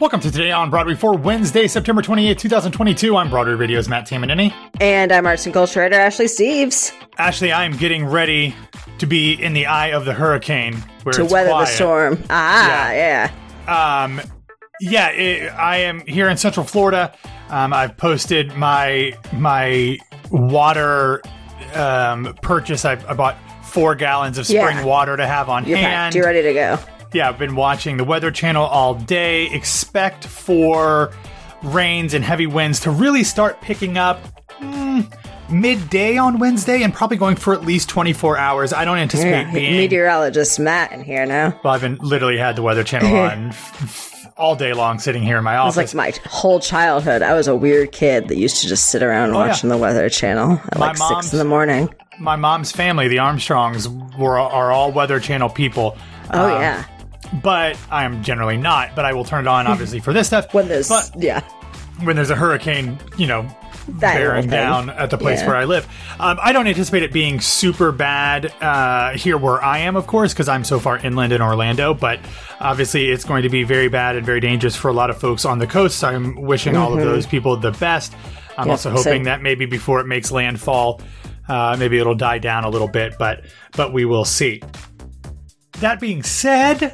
Welcome to Today on Broadway for Wednesday, September 28, 2022. I'm Broadway Radio's Matt Tamanini. And I'm arts and culture writer Ashley Steves. Ashley, I'm getting ready to be in the eye of the hurricane. Where to weather quiet. the storm. Ah, yeah. Um, yeah, it, I am here in Central Florida. Um, I've posted my my water um, purchase. I, I bought four gallons of spring Yeah. water to have on You're hand. packed. You're ready to go. Yeah, I've been watching the Weather Channel all day. Expect for rains and heavy winds to really start picking up mm, midday on Wednesday and probably going for at least 24 hours. I don't anticipate Yeah, being. meteorologist Matt in here now. well, I've been literally had the Weather Channel on all day long sitting here in my office. It's office. like my whole childhood. I was a weird kid that used to just sit around watching the Weather Channel at My like six in the morning. my mom's family, the Armstrongs, were are all Weather Channel people. Oh Um, yeah, But I am generally not. But I will turn it on, obviously, for this stuff. when there's but yeah when there's a hurricane, you know, that bearing down at the place Yeah. where I live. Um, I don't anticipate it being super bad uh, here where I am, of course, because I'm so far inland in Orlando. But obviously, it's going to be very bad and very dangerous for a lot of folks on the coast. So I'm wishing all of those people the best. I'm also hoping same. that maybe before it makes landfall, uh, maybe it'll die down a little bit. But but we will see. That being said,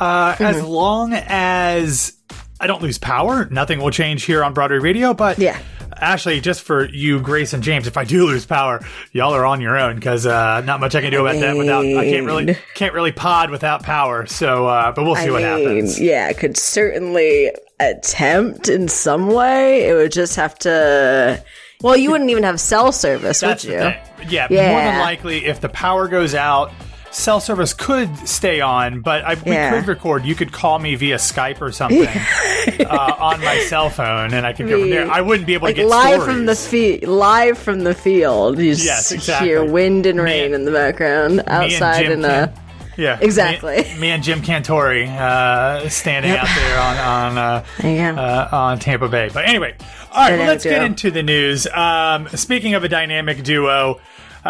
uh, as long as I don't lose power, nothing will change here on Broadway Radio. But Yeah. Ashley, just for you, Grace, and James, if I do lose power, y'all are on your own because uh, not much I can do about that. Without I can't really can't really pod without power. So, uh, but we'll see I what mean, happens. yeah, I could certainly attempt in some way. It would just have to. Well, you wouldn't even have cell service, That's would you? thing. Yeah, more than likely, if the power goes out. Cell service could stay on, but I, we Yeah. could record. You could call me via Skype or something uh, on my cell phone, and I could go from there. I wouldn't be able Like to get live stories. from the field, live from the field. You Yes, just exactly. hear wind and rain Me- in the background outside in a. Can- yeah, Exactly. Me, me and Jim Cantore uh, standing out there on on uh, uh, on Tampa Bay. But anyway, all right, well, let's get into the news. Um, speaking of a dynamic duo. Uh,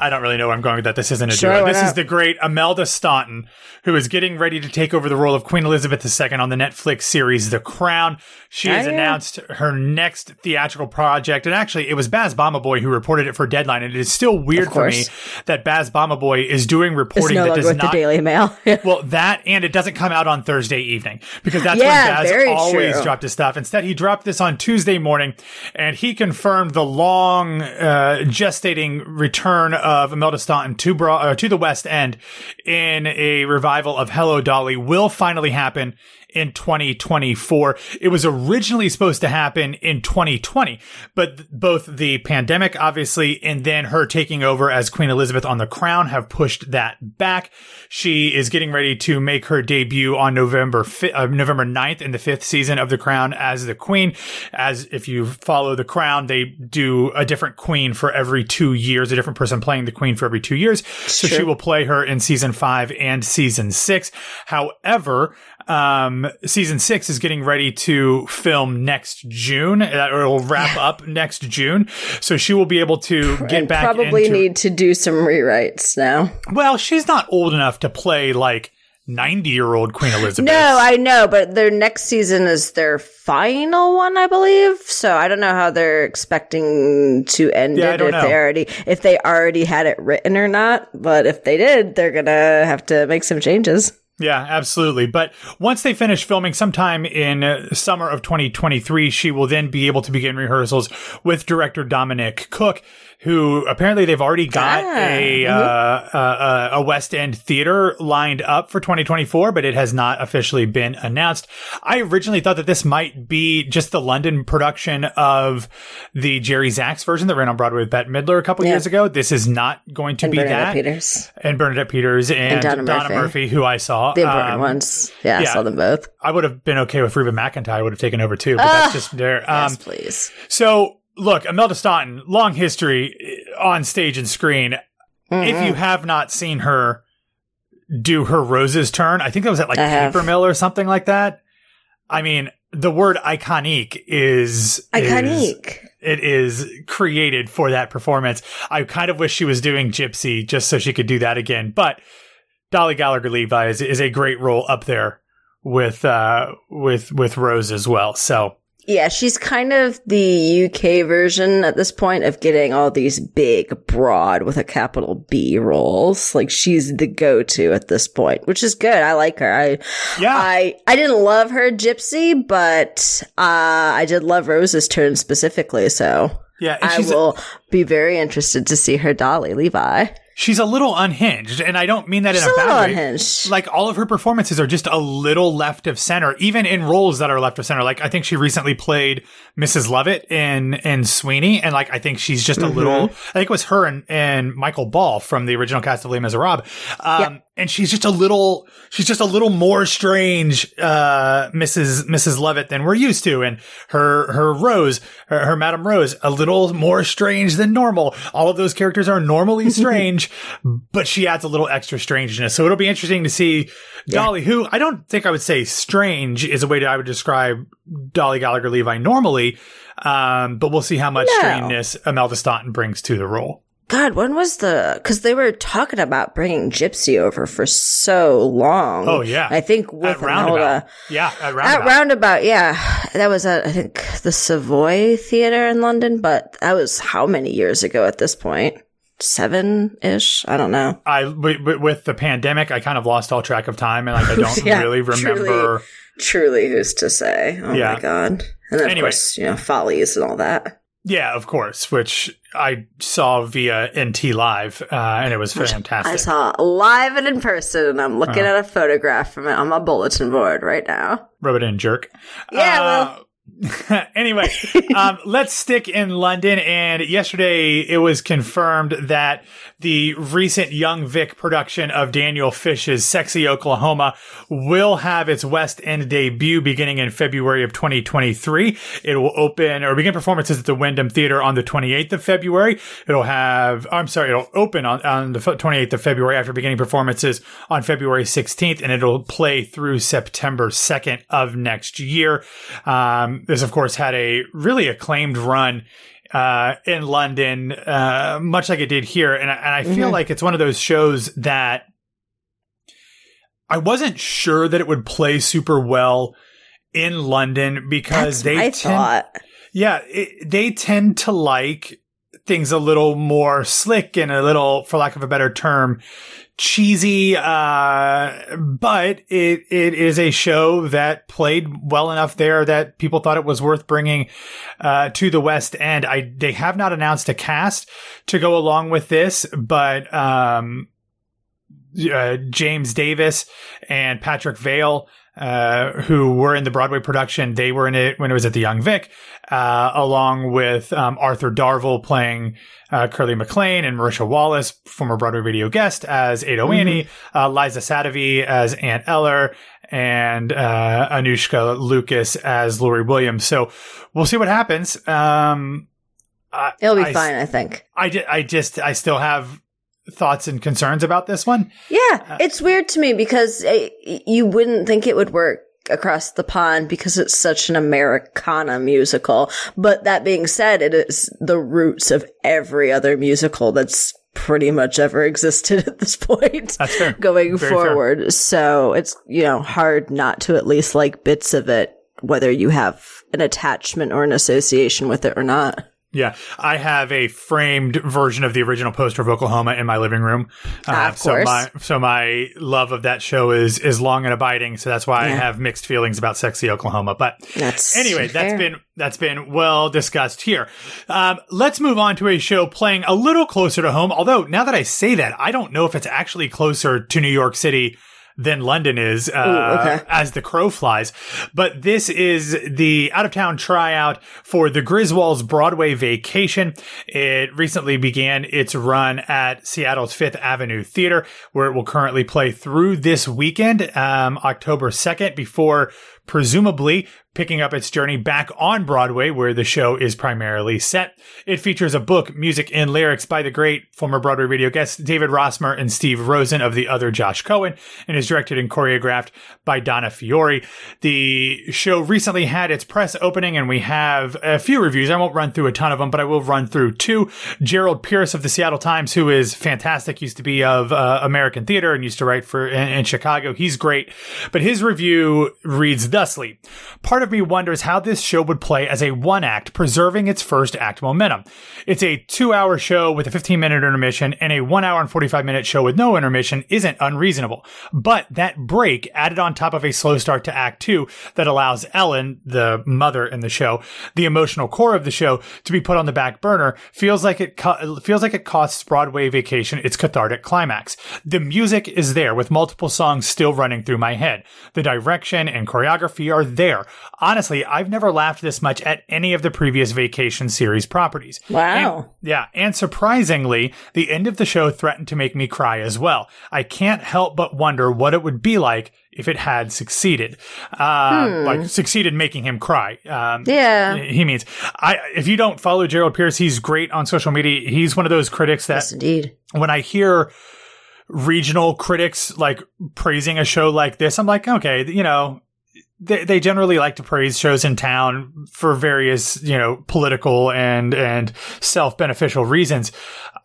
I don't really know where I'm going with that. This isn't a Sure, duo. This is the great Imelda Staunton, who is getting ready to take over the role of Queen Elizabeth II on the Netflix series The Crown. She has Oh, yeah. announced her next theatrical project, and actually, it was Baz Bamigboye who reported it for Deadline, and it is still weird for me that Baz Bamigboye is doing reporting no that does not the Daily Mail. well, that and it doesn't come out on Thursday evening because that's Yeah, when Baz always true. dropped his stuff. Instead, he dropped this on Tuesday morning, and he confirmed the long uh, gestating return of Imelda Staunton to Bra- uh, to the West End in a revival of Hello Dolly will finally happen in 2024. It was originally supposed to happen in 2020, but th- both the pandemic, obviously, and then her taking over as Queen Elizabeth on the crown have pushed that back. She is getting ready to make her debut on November fi- uh, November 9th in the fifth season of The Crown as the Queen. As if you follow The Crown, they do a different Queen for every two years, a different person playing the Queen for every two years. So she will play her in season five and season six. However, um, season six is getting ready to film next June. Uh, or it'll wrap up next June. So she will be able to get and back probably into, need to do some rewrites now. well, she's not old enough to play like 90 year old Queen Elizabeth. No, I know, but their next season is their final one, I believe. So I don't know how they're expecting to end Yeah, I it if know. they already if they already had it written or not. But if they did, they're gonna have to make some changes. Yeah, absolutely. But once they finish filming sometime in uh, summer of 2023, she will then be able to begin rehearsals with director Dominic Cooke, who apparently they've already got Ah, a uh, uh, a West End theater lined up for 2024, but it has not officially been announced. I originally thought that this might be just the London production of the Jerry Zaks version that ran on Broadway with Bette Midler a couple Yeah. years ago. This is not going to And be Bernadette that. Peters, And Bernadette Peters and, Donna Donna, Murphy. Murphy. who I saw. the important Um, ones. Yeah, yeah. I saw them both. I would have been okay with Reba McEntire would have taken over too, but that's Ah, just there. Um, yes, please. so look, Imelda Staunton, long history uh, on stage and screen. If you have not seen her do her roses turn, I think that was at like I have. Paper Mill or something like that. I mean, the word iconic is is- Iconic. it is created for that performance. I kind of wish she was doing Gypsy just so she could do that again. But Dolly Gallagher Levi is, is a great role up there with uh with with Rose as well. So Yeah, she's kind of the UK version at this point of getting all these big, broad with a capital B roles. Like she's the go-to at this point, which is good. I like her. I, yeah, I, I didn't love her Gypsy, but uh, I did love Rose's turn specifically. So yeah, I will be very interested to see her Dolly Levi. She's a little unhinged, and I don't mean that She's in a bad way. unhinged. Like all of her performances are just a little left of center, even in roles that are left of center. Like I think she recently played Mrs. Lovett in in Sweeney, and like I think she's just a little. I think it was her and, and Michael Ball from the original cast of Les Miserables, um, and she's just a little. She's just a little more strange, uh, Mrs. Mrs. Lovett than we're used to, and her her Rose, her, her Madame Rose, a little more strange than normal. All of those characters are normally strange, but she adds a little extra strangeness. So it'll be interesting to see Dolly, who I don't think I would say strange is a way that I would describe Dolly Gallagher Levi normally. Um, but we'll see how much No. strangeness Imelda Staunton brings to the role. God, when was the? Because they were talking about bringing Gypsy over for so long. Oh, yeah. I think with At Roundabout. Imelda. Yeah, at At Roundabout. Roundabout, yeah. That was at, I think, the Savoy Theater in London, but that was how many years ago at this point? Seven ish? I don't know. I wi- wi- with the pandemic, I kind of lost all track of time, and like I don't Yeah, really remember. truly. Truly, who's to say? Oh Yeah. my God. And then, of course, you know, Follies and all that. Yeah, of course, which I saw via NT Live, uh, and it was fantastic. I saw live and in person, and I'm looking Uh-huh. at a photograph from it on my bulletin board right now. Rub it in, jerk. Yeah, Uh, anyway, um, let's stick in London. And yesterday it was confirmed that the recent Young Vic production of Daniel Fish's Sexy Oklahoma will have its West End debut beginning in February of 2023. It will open or begin performances at the Wyndham Theater on the 28th of February. It'll have, I'm sorry, it'll open on, on the 28th of February after beginning performances on February 16th, and it'll play through September 2nd of next year. Um, this, of course, had a really acclaimed run uh, in London, uh, much like it did here. And I, and I feel Mhm. like it's one of those shows that I wasn't sure that it would play super well in London because That's they tend, thought. yeah, it, they tend to like things a little more slick and a little, for lack of a better term, cheesy. Uh, but it, it is a show that played well enough there that people thought it was worth bringing, uh, to the West End. I, they have not announced a cast to go along with this, but, um, uh, James Davis and Patrick Vaill, uh, who were in the Broadway production. They were in it when it was at the Young Vic, uh, along with um, Arthur Darvill playing uh, Curly McLain and Marisha Wallace, former Broadway radio guest, as Ado Annie, uh, Liza Sadovy as Aunt Eller, and uh, Anushka Lucas as Laurey Williams. So we'll see what happens. Um, I- It'll be I- fine, I think. I, I just I still have thoughts and concerns about this one. Yeah, it's weird to me because uh, you wouldn't think it would work across the pond because it's such an Americana musical. But that being said, it is the roots of every other musical that's pretty much ever existed at this point. That's fair. Going Very fair. forward. So it's, you know, hard not to at least like bits of it, whether you have an attachment or an association with it or not. Yeah, I have a framed version of the original poster of Oklahoma in my living room. Uh, Ah, of so my so my love of that show is is long and abiding. So that's why I have mixed feelings about sexy Oklahoma. But That's anyway, that's fair. been that's been well discussed here. Um, let's move on to a show playing a little closer to home. Although now that I say that, I don't know if it's actually closer to New York City than London is uh, okay. as the crow flies. But this is the out of town tryout for the Griswolds Broadway Vacation. It recently began its run at Seattle's Fifth Avenue Theater, where it will currently play through this weekend, um, October 2nd, before presumably picking up its journey back on Broadway, where the show is primarily set. It features a book, music, and lyrics by the great former Broadway radio guests David Rossmer and Steve Rosen of the other Josh Cohen, and is directed and choreographed by Donna Feore. The show recently had its press opening, and we have a few reviews. I won't run through a ton of them, but I will run through two. Gerald Pierce of the Seattle Times, who is fantastic, used to be of uh, American theater and used to write for in, in Chicago. He's great, but his review reads thusly. Part of me wonders how this show would play as a one act, preserving its first act momentum. It's a two hour show with a 15 minute intermission, and a one hour and 45 minute show with no intermission isn't unreasonable. But that break added on top of a slow start to act two that allows Ellen, the mother in the show, the emotional core of the show, to be put on the back burner feels like it co- feels like it costs Broadway Vacation its cathartic climax. The music is there with multiple songs still running through my head. The direction and choreography are there. Honestly, I've never laughed this much at any of the previous Vacation series properties. Wow. And- yeah, and surprisingly, the end of the show threatened to make me cry as well. I can't help but wonder what it would be like if it had succeeded, uh, like succeeded making him cry. Um, Yeah. he means I. If you don't follow Gerald Pierce, he's great on social media. He's one of those critics that Yes, indeed. when I hear regional critics like praising a show like this, I'm like, okay, you know, they, they generally like to praise shows in town for various, you know, political and, and self beneficial reasons.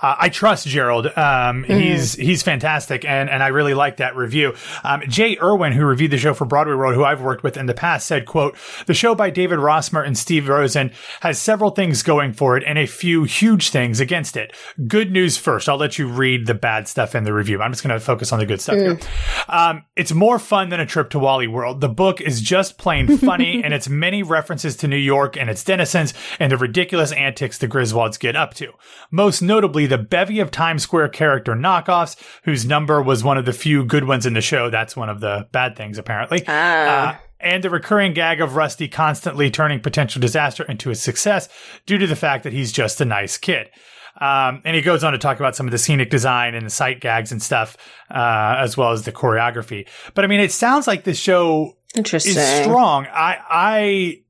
Uh, I trust Gerald. Um, he's, he's fantastic. And, and I really like that review. Um, Jay Irwin, who reviewed the show for Broadway World, who I've worked with in the past said, quote, the show by David Rossmer and Steve Rosen has several things going for it and a few huge things against it. Good news first. I'll let you read the bad stuff in the review. I'm just going to focus on the good stuff here. Um, it's more fun than a trip to Wally World. The book is just plain funny and its many references to New York and its denizens and the ridiculous antics the Griswolds get up to. Most notably, the bevy of Times Square character knockoffs, whose number was one of the few good ones in the show. That's one of the bad things, apparently. Uh, and the recurring gag of Rusty constantly turning potential disaster into a success due to the fact that he's just a nice kid. Um, and he goes on to talk about some of the scenic design and the sight gags and stuff, uh, as well as the choreography. But I mean, it sounds like this show Interesting. is strong. I, I,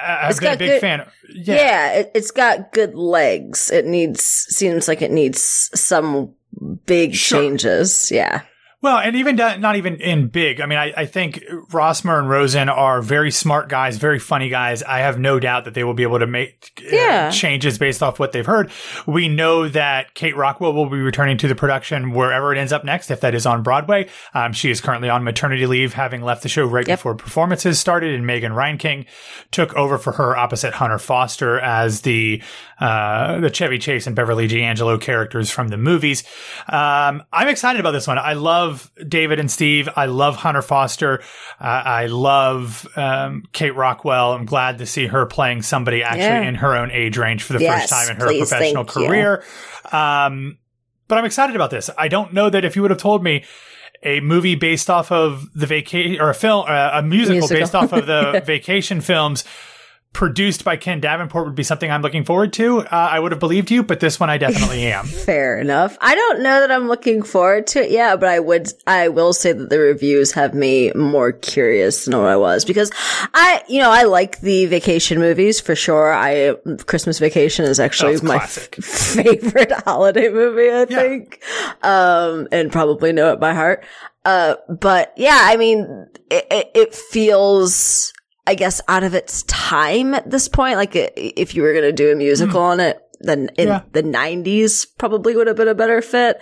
have It's been a big good- fan. Yeah, Yeah. it, it's got good legs. It needs seems like it needs some big Sure. changes. Yeah. Well, and even not even in big. I mean, I, I think Rossmer and Rosen are very smart guys, very funny guys. I have no doubt that they will be able to make uh, changes based off what they've heard. We know that Kate Rockwell will be returning to the production wherever it ends up next, if that is on Broadway. Um, she is currently on maternity leave, having left the show right Yep. before performances started, and Megan Reinking took over for her opposite Hunter Foster as the uh, the Chevy Chase and Beverly D'Angelo characters from the movies. Um, I'm excited about this one. I love David and Steve. I love Hunter Foster. Uh, I love um, Kate Rockwell. I'm glad to see her playing somebody actually Yeah. in her own age range for the Yes, first time in her please, professional career. Um, but I'm excited about this. I don't know that if you would have told me a movie based off of the vacation or a film, uh, a musical, Musical. based off of the vacation films produced by Ken Davenport would be something I'm looking forward to. Uh, I would have believed you, but this one I definitely am. Fair enough. I don't know that I'm looking forward to it yet, but I would, I will say that the reviews have me more curious than what I was because I, you know, I like the vacation movies for sure. I, Christmas Vacation is actually it's my f- favorite holiday movie, I Yeah. think. Um, and probably know it by heart. Uh, but yeah, I mean, it, it, it feels, I guess, out of its time at this point. Like if you were going to do a musical on it, then in Yeah. the 90s probably would have been a better fit.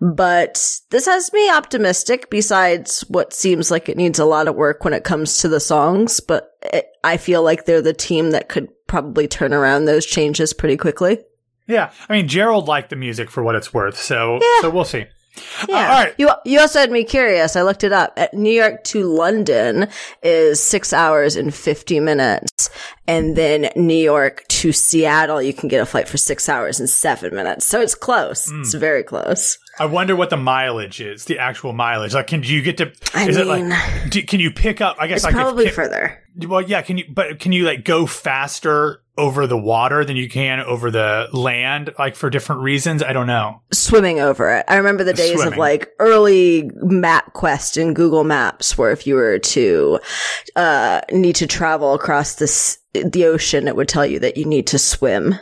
But this has me optimistic besides what seems like it needs a lot of work when it comes to the songs. But it, I feel like they're the team that could probably turn around those changes pretty quickly. Yeah, I mean Gerald liked the music for what it's worth, so Yeah. so we'll see. Yeah. Uh, all right. You you also had me curious. I looked it up. At New York to London is six hours and fifty minutes, and then New York to Seattle, you can get a flight for six hours and seven minutes. So it's close. Hmm. It's very close. I wonder what the mileage is, the actual mileage. Like, can you get to? I is it mean, like? Do, can you pick up? I guess it's like if- probably can- further. Well, yeah. Can you? But can you like go faster over the water than you can over the land? Like for different reasons? I don't know. Swimming over it. I remember the days of like early MapQuest in Google Maps, where if you were to uh, need to travel across this the ocean, it would tell you that you need to swim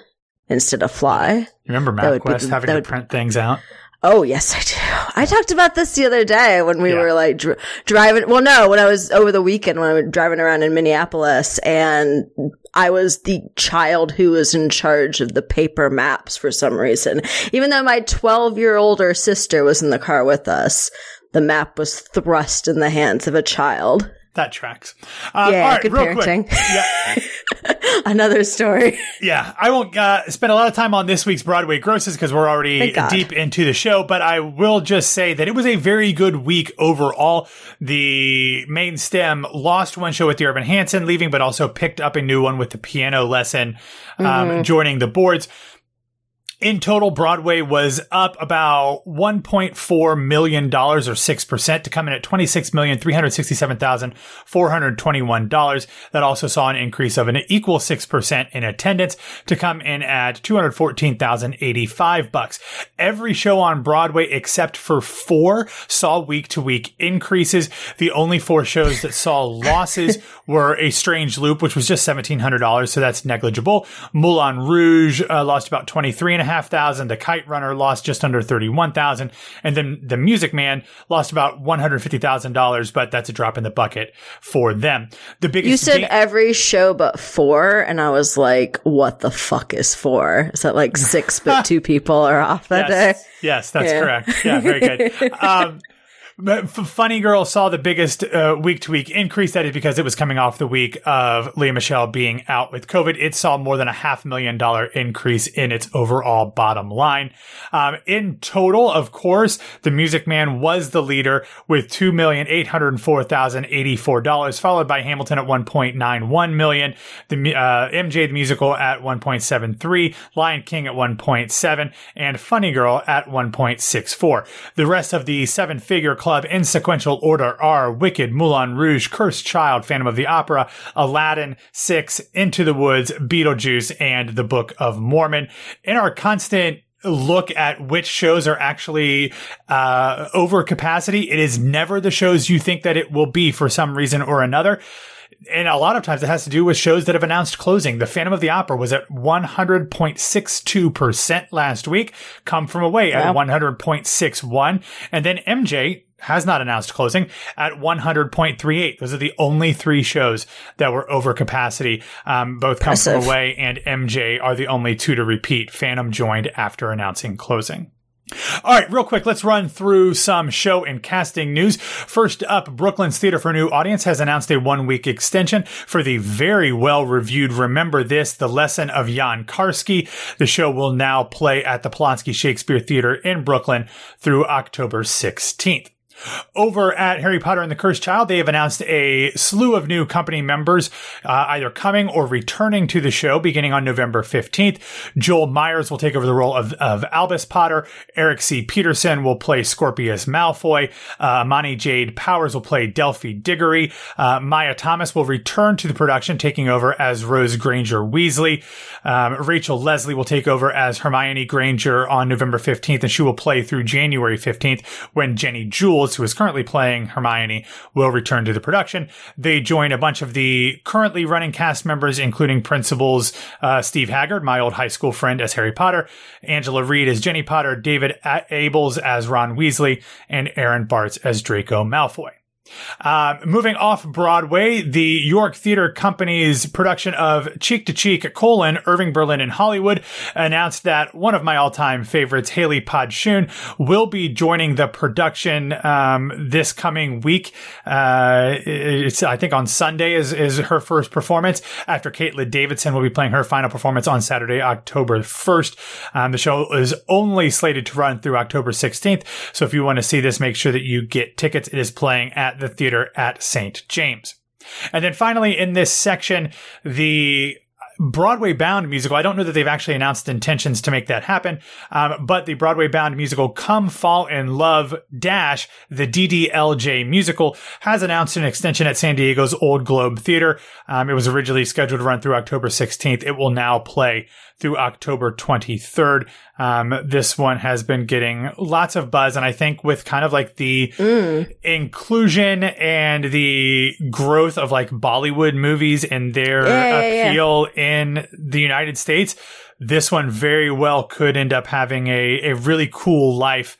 instead of fly. You remember That would be MapQuest having to print things out? Oh yes, I do. I talked about this the other day when we Yeah. were like dr- driving. Well, no, when I was over the weekend when I was driving around in Minneapolis, and I was the child who was in charge of the paper maps for some reason. Even though my twelve-year older sister was in the car with us, the map was thrust in the hands of a child. That tracks. Uh, Yeah, all right, good parenting. quick. Yeah, Another story. yeah. I won't uh, spend a lot of time on this week's Broadway grosses because we're already deep into the show. But I will just say that it was a very good week overall. The main stem lost one show with Dear Evan Hansen leaving, but also picked up a new one with the piano lesson um, Mm-hmm. joining the boards. In total, Broadway was up about $1.4 million or 6% to come in at $26,367,421. That also saw an increase of an equal 6% in attendance to come in at 214,085 bucks. Every show on Broadway except for four saw week to week increases. The only four shows that saw losses were A Strange Loop, which was just $1,700. So that's negligible. Moulin Rouge uh, lost about 23,500. The Kite Runner lost just under 31,000. And then The Music Man lost about $150,000, but that's a drop in the bucket for them. The biggest You said gain- every show but four, and I was like, "What the fuck is four? Is that like six but two people are off that yes, day?" yes, that's Yeah. correct. Yeah, very good. Um, Funny Girl saw the biggest week to week increase. That is because it was coming off the week of Lea Michele being out with COVID. It saw more than a half million dollar increase in its overall bottom line. Um, in total, of course, the Music Man was the leader with two million eight hundred four thousand eighty four dollars, followed by Hamilton at one point nine one million, the uh, MJ the musical at one point seven three, Lion King at one point seven, and Funny Girl at one point six four. The rest of the seven figure club in sequential order are Wicked, Moulin Rouge, Cursed Child, Phantom of the Opera, Aladdin, Six, Into the Woods, Beetlejuice, and the Book of Mormon. In our constant look at which shows are actually uh, over capacity, it is never the shows you think that it will be for some reason or another. And a lot of times it has to do with shows that have announced closing. The Phantom of the Opera was at 100.62% last week, come from away at 100.61. And then MJ has not announced closing at 100.38. Those are the only three shows that were over capacity. Um, both Impressive. away and MJ are the only two to repeat. Phantom joined after announcing closing. All right, real quick, let's run through some show and casting news. First up, Brooklyn's Theater for a New Audience has announced a one week extension for the very well reviewed Remember This, the lesson of Jan Karski. The show will now play at the Polonsky Shakespeare Theater in Brooklyn through October 16th. Over at Harry Potter and the Cursed Child, they have announced a slew of new company members, uh, either coming or returning to the show beginning on November 15th. Joel Myers will take over the role of, of Albus Potter. Eric C. Peterson will play Scorpius Malfoy. Uh, Monty Jade Powers will play Delphi Diggory. Uh, Maya Thomas will return to the production, taking over as Rose Granger Weasley. Um, Rachel Leslie will take over as Hermione Granger on November 15th, and she will play through January 15th when Jenny Who is currently playing Hermione, will return to the production. They join a bunch of the currently running cast members, including principals uh, Steve Haggard, my old high school friend, as Harry Potter, Angela Reed as Ginny Potter, David Abeles as Ron Weasley, and Aaron Bartz as Draco Malfoy. Um, moving off Broadway, the York Theater Company's production of Cheek to Cheek, colon, Irving Berlin in Hollywood, announced that one of my all-time favorites, Hayley Podschun, will be joining the production um, this coming week. Uh, it's, I think, on Sunday is, is her first performance after Caitlin Davidson will be playing her final performance on Saturday, October 1st. Um, the show is only slated to run through October 16th. So if you want to see this, make sure that you get tickets. It is playing at the theater at St. Jean's. And then finally in this section, the Broadway bound musical. I don't know that they've actually announced intentions to make that happen, um, but the Broadway bound musical Come Fall in Love Dash, the DDLJ musical, has announced an extension at San Diego's Old Globe Theater. Um, it was originally scheduled to run through October 16th. It will now play through October 23rd. Um, this one has been getting lots of buzz. And I think with kind of like the Mm. inclusion and the growth of like Bollywood movies and their Yeah, yeah, yeah. In the United States, this one very well could end up having a, a really cool life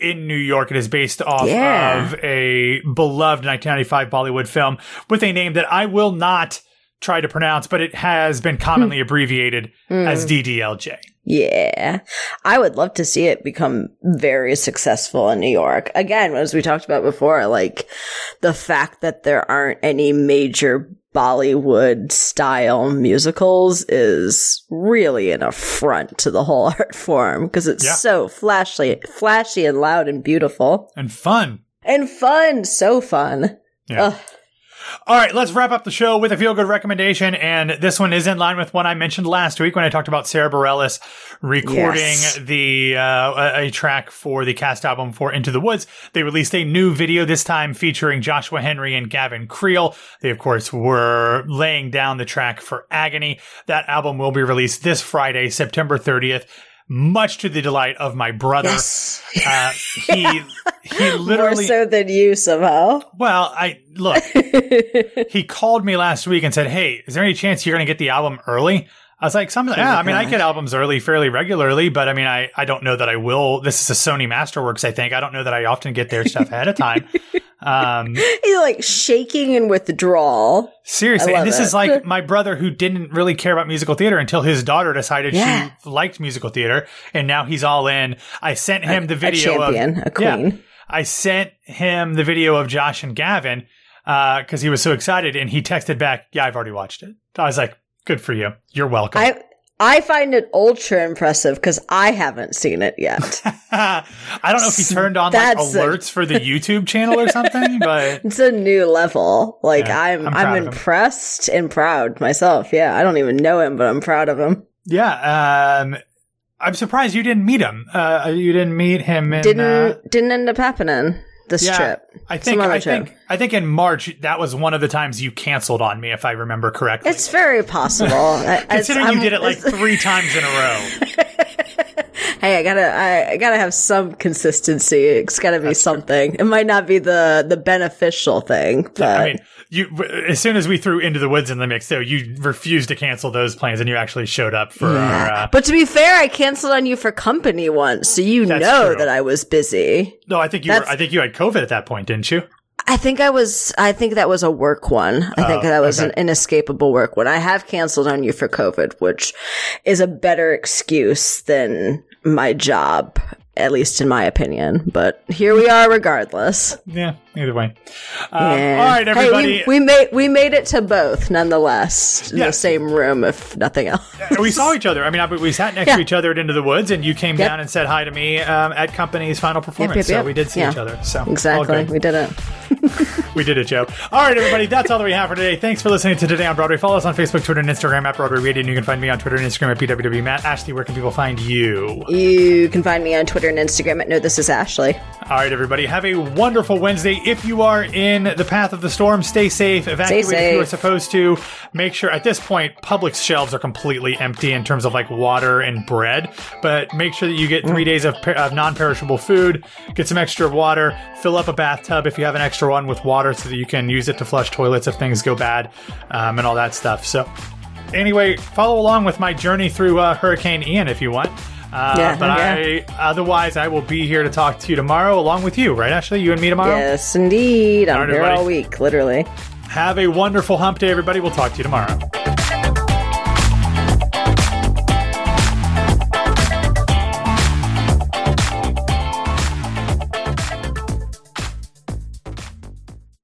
in New York. It is based off Yeah. of a beloved 1995 Bollywood film with a name that I will not try to pronounce, but it has been commonly abbreviated Hmm. as DDLJ. Yeah. I would love to see it become very successful in New York. Again, as we talked about before, like the fact that there aren't any major Bollywood style musicals is really an affront to the whole art form because it's Yeah. so flashy, flashy and loud and beautiful And fun. and fun. So fun. Yeah. Ugh. All right, let's wrap up the show with a feel good recommendation. And this one is in line with one I mentioned last week when I talked about Sara Bareilles recording Yes. the uh, a, a track for the cast album for Into the Woods. They released a new video this time featuring Joshua Henry and Gavin Creel. They, of course, were laying down the track for Agony. That album will be released this Friday, September 30th. Much to the delight of my brother. Yes. Uh, he he More literally so than you somehow. well, I look, he called me last week and said, "Hey, is there any chance you're going to get the album early?" I was like, "Some, yeah. I mean, I get albums early fairly regularly, but I mean, I I don't know that I will. This is a Sony Masterworks, I think. I don't know that I often get their stuff ahead of time. Um, He's like shaking and withdrawal. seriously, and this it. is like my brother who didn't really care about musical theater until his daughter decided Yeah. she liked musical theater, and now he's all in. I sent him the A video of champion, a Yeah. queen. I sent him the video of Josh and Gavin because he was so excited, and he texted back, "Yeah, I've already watched it." I was like, "Good for you. You're welcome." I I find it ultra impressive because I haven't seen it yet. I don't know if he turned on like That's a- alerts for the YouTube channel or something, but it's a new level. Like Yeah, I'm, I'm I'm, impressed and proud myself. Yeah, I don't even know him, but I'm proud of him. yeah, um, I'm surprised you didn't meet him. Uh, you didn't meet him in. Didn't uh, didn't end up happening this yeah, trip. I think. I trip. think. I think in March that was one of the times you canceled on me, if I remember correctly. It's very possible. I- Considering you I'm- did it like three times in a row. hey, I gotta, I, I gotta have some consistency. It's gotta be something. It might not be the the beneficial thing, but I mean, you as soon as we threw into the woods in the mix, though, you refused to cancel those plans, and you actually showed up for our. Uh, But to be fair, I canceled on you for company once, so you That's know true. that I was busy. no, I think you. Were, I think you had COVID at that point, didn't you? I think I was. I think that was a work one. I think Oh, that was okay. an inescapable work one. I have canceled on you for COVID, which is a better excuse than my job, at least in my opinion. But here we are, regardless. Yeah. Either way. Um, Yeah. All right, everybody. Hey, we, we made we made it to both, nonetheless. in Yeah. The same room, if nothing else. we saw each other. I mean, I- we sat next Yeah. to each other at Into the Woods, and you came Yep. down and said hi to me um, at company's final performance. yep, So yep. we did see each other. So Exactly, we did it. We did it, Joe. All right, everybody. That's all that we have for today. Thanks for listening to Today on Broadway. Follow us on Facebook, Twitter, and Instagram at Broadway Radio. And you can find me on Twitter and Instagram at PWW Matt. Ashley, where can people find you? You can find me on Twitter and Instagram at No This Is Ashley. All right, everybody. Have a wonderful Wednesday. If you are in the path of the storm, stay safe. Evacuate if you safe. are supposed to. Make sure at this point, public shelves are completely empty in terms of like water and bread. But make sure that you get three mm. days of, per- of non perishable food. Get some extra water. Fill up a bathtub if you have an extra one with water so that you can use it to flush toilets if things go bad um, and all that stuff. So, anyway, follow along with my journey through uh, Hurricane Ian if you want. Uh, Yeah, but yeah. I otherwise I will be here to talk to you tomorrow along with you, right, Ashley? You and me tomorrow. Yes, indeed. I'm All right, here everybody. all week, literally. Have a wonderful hump day, everybody. We'll talk to you tomorrow.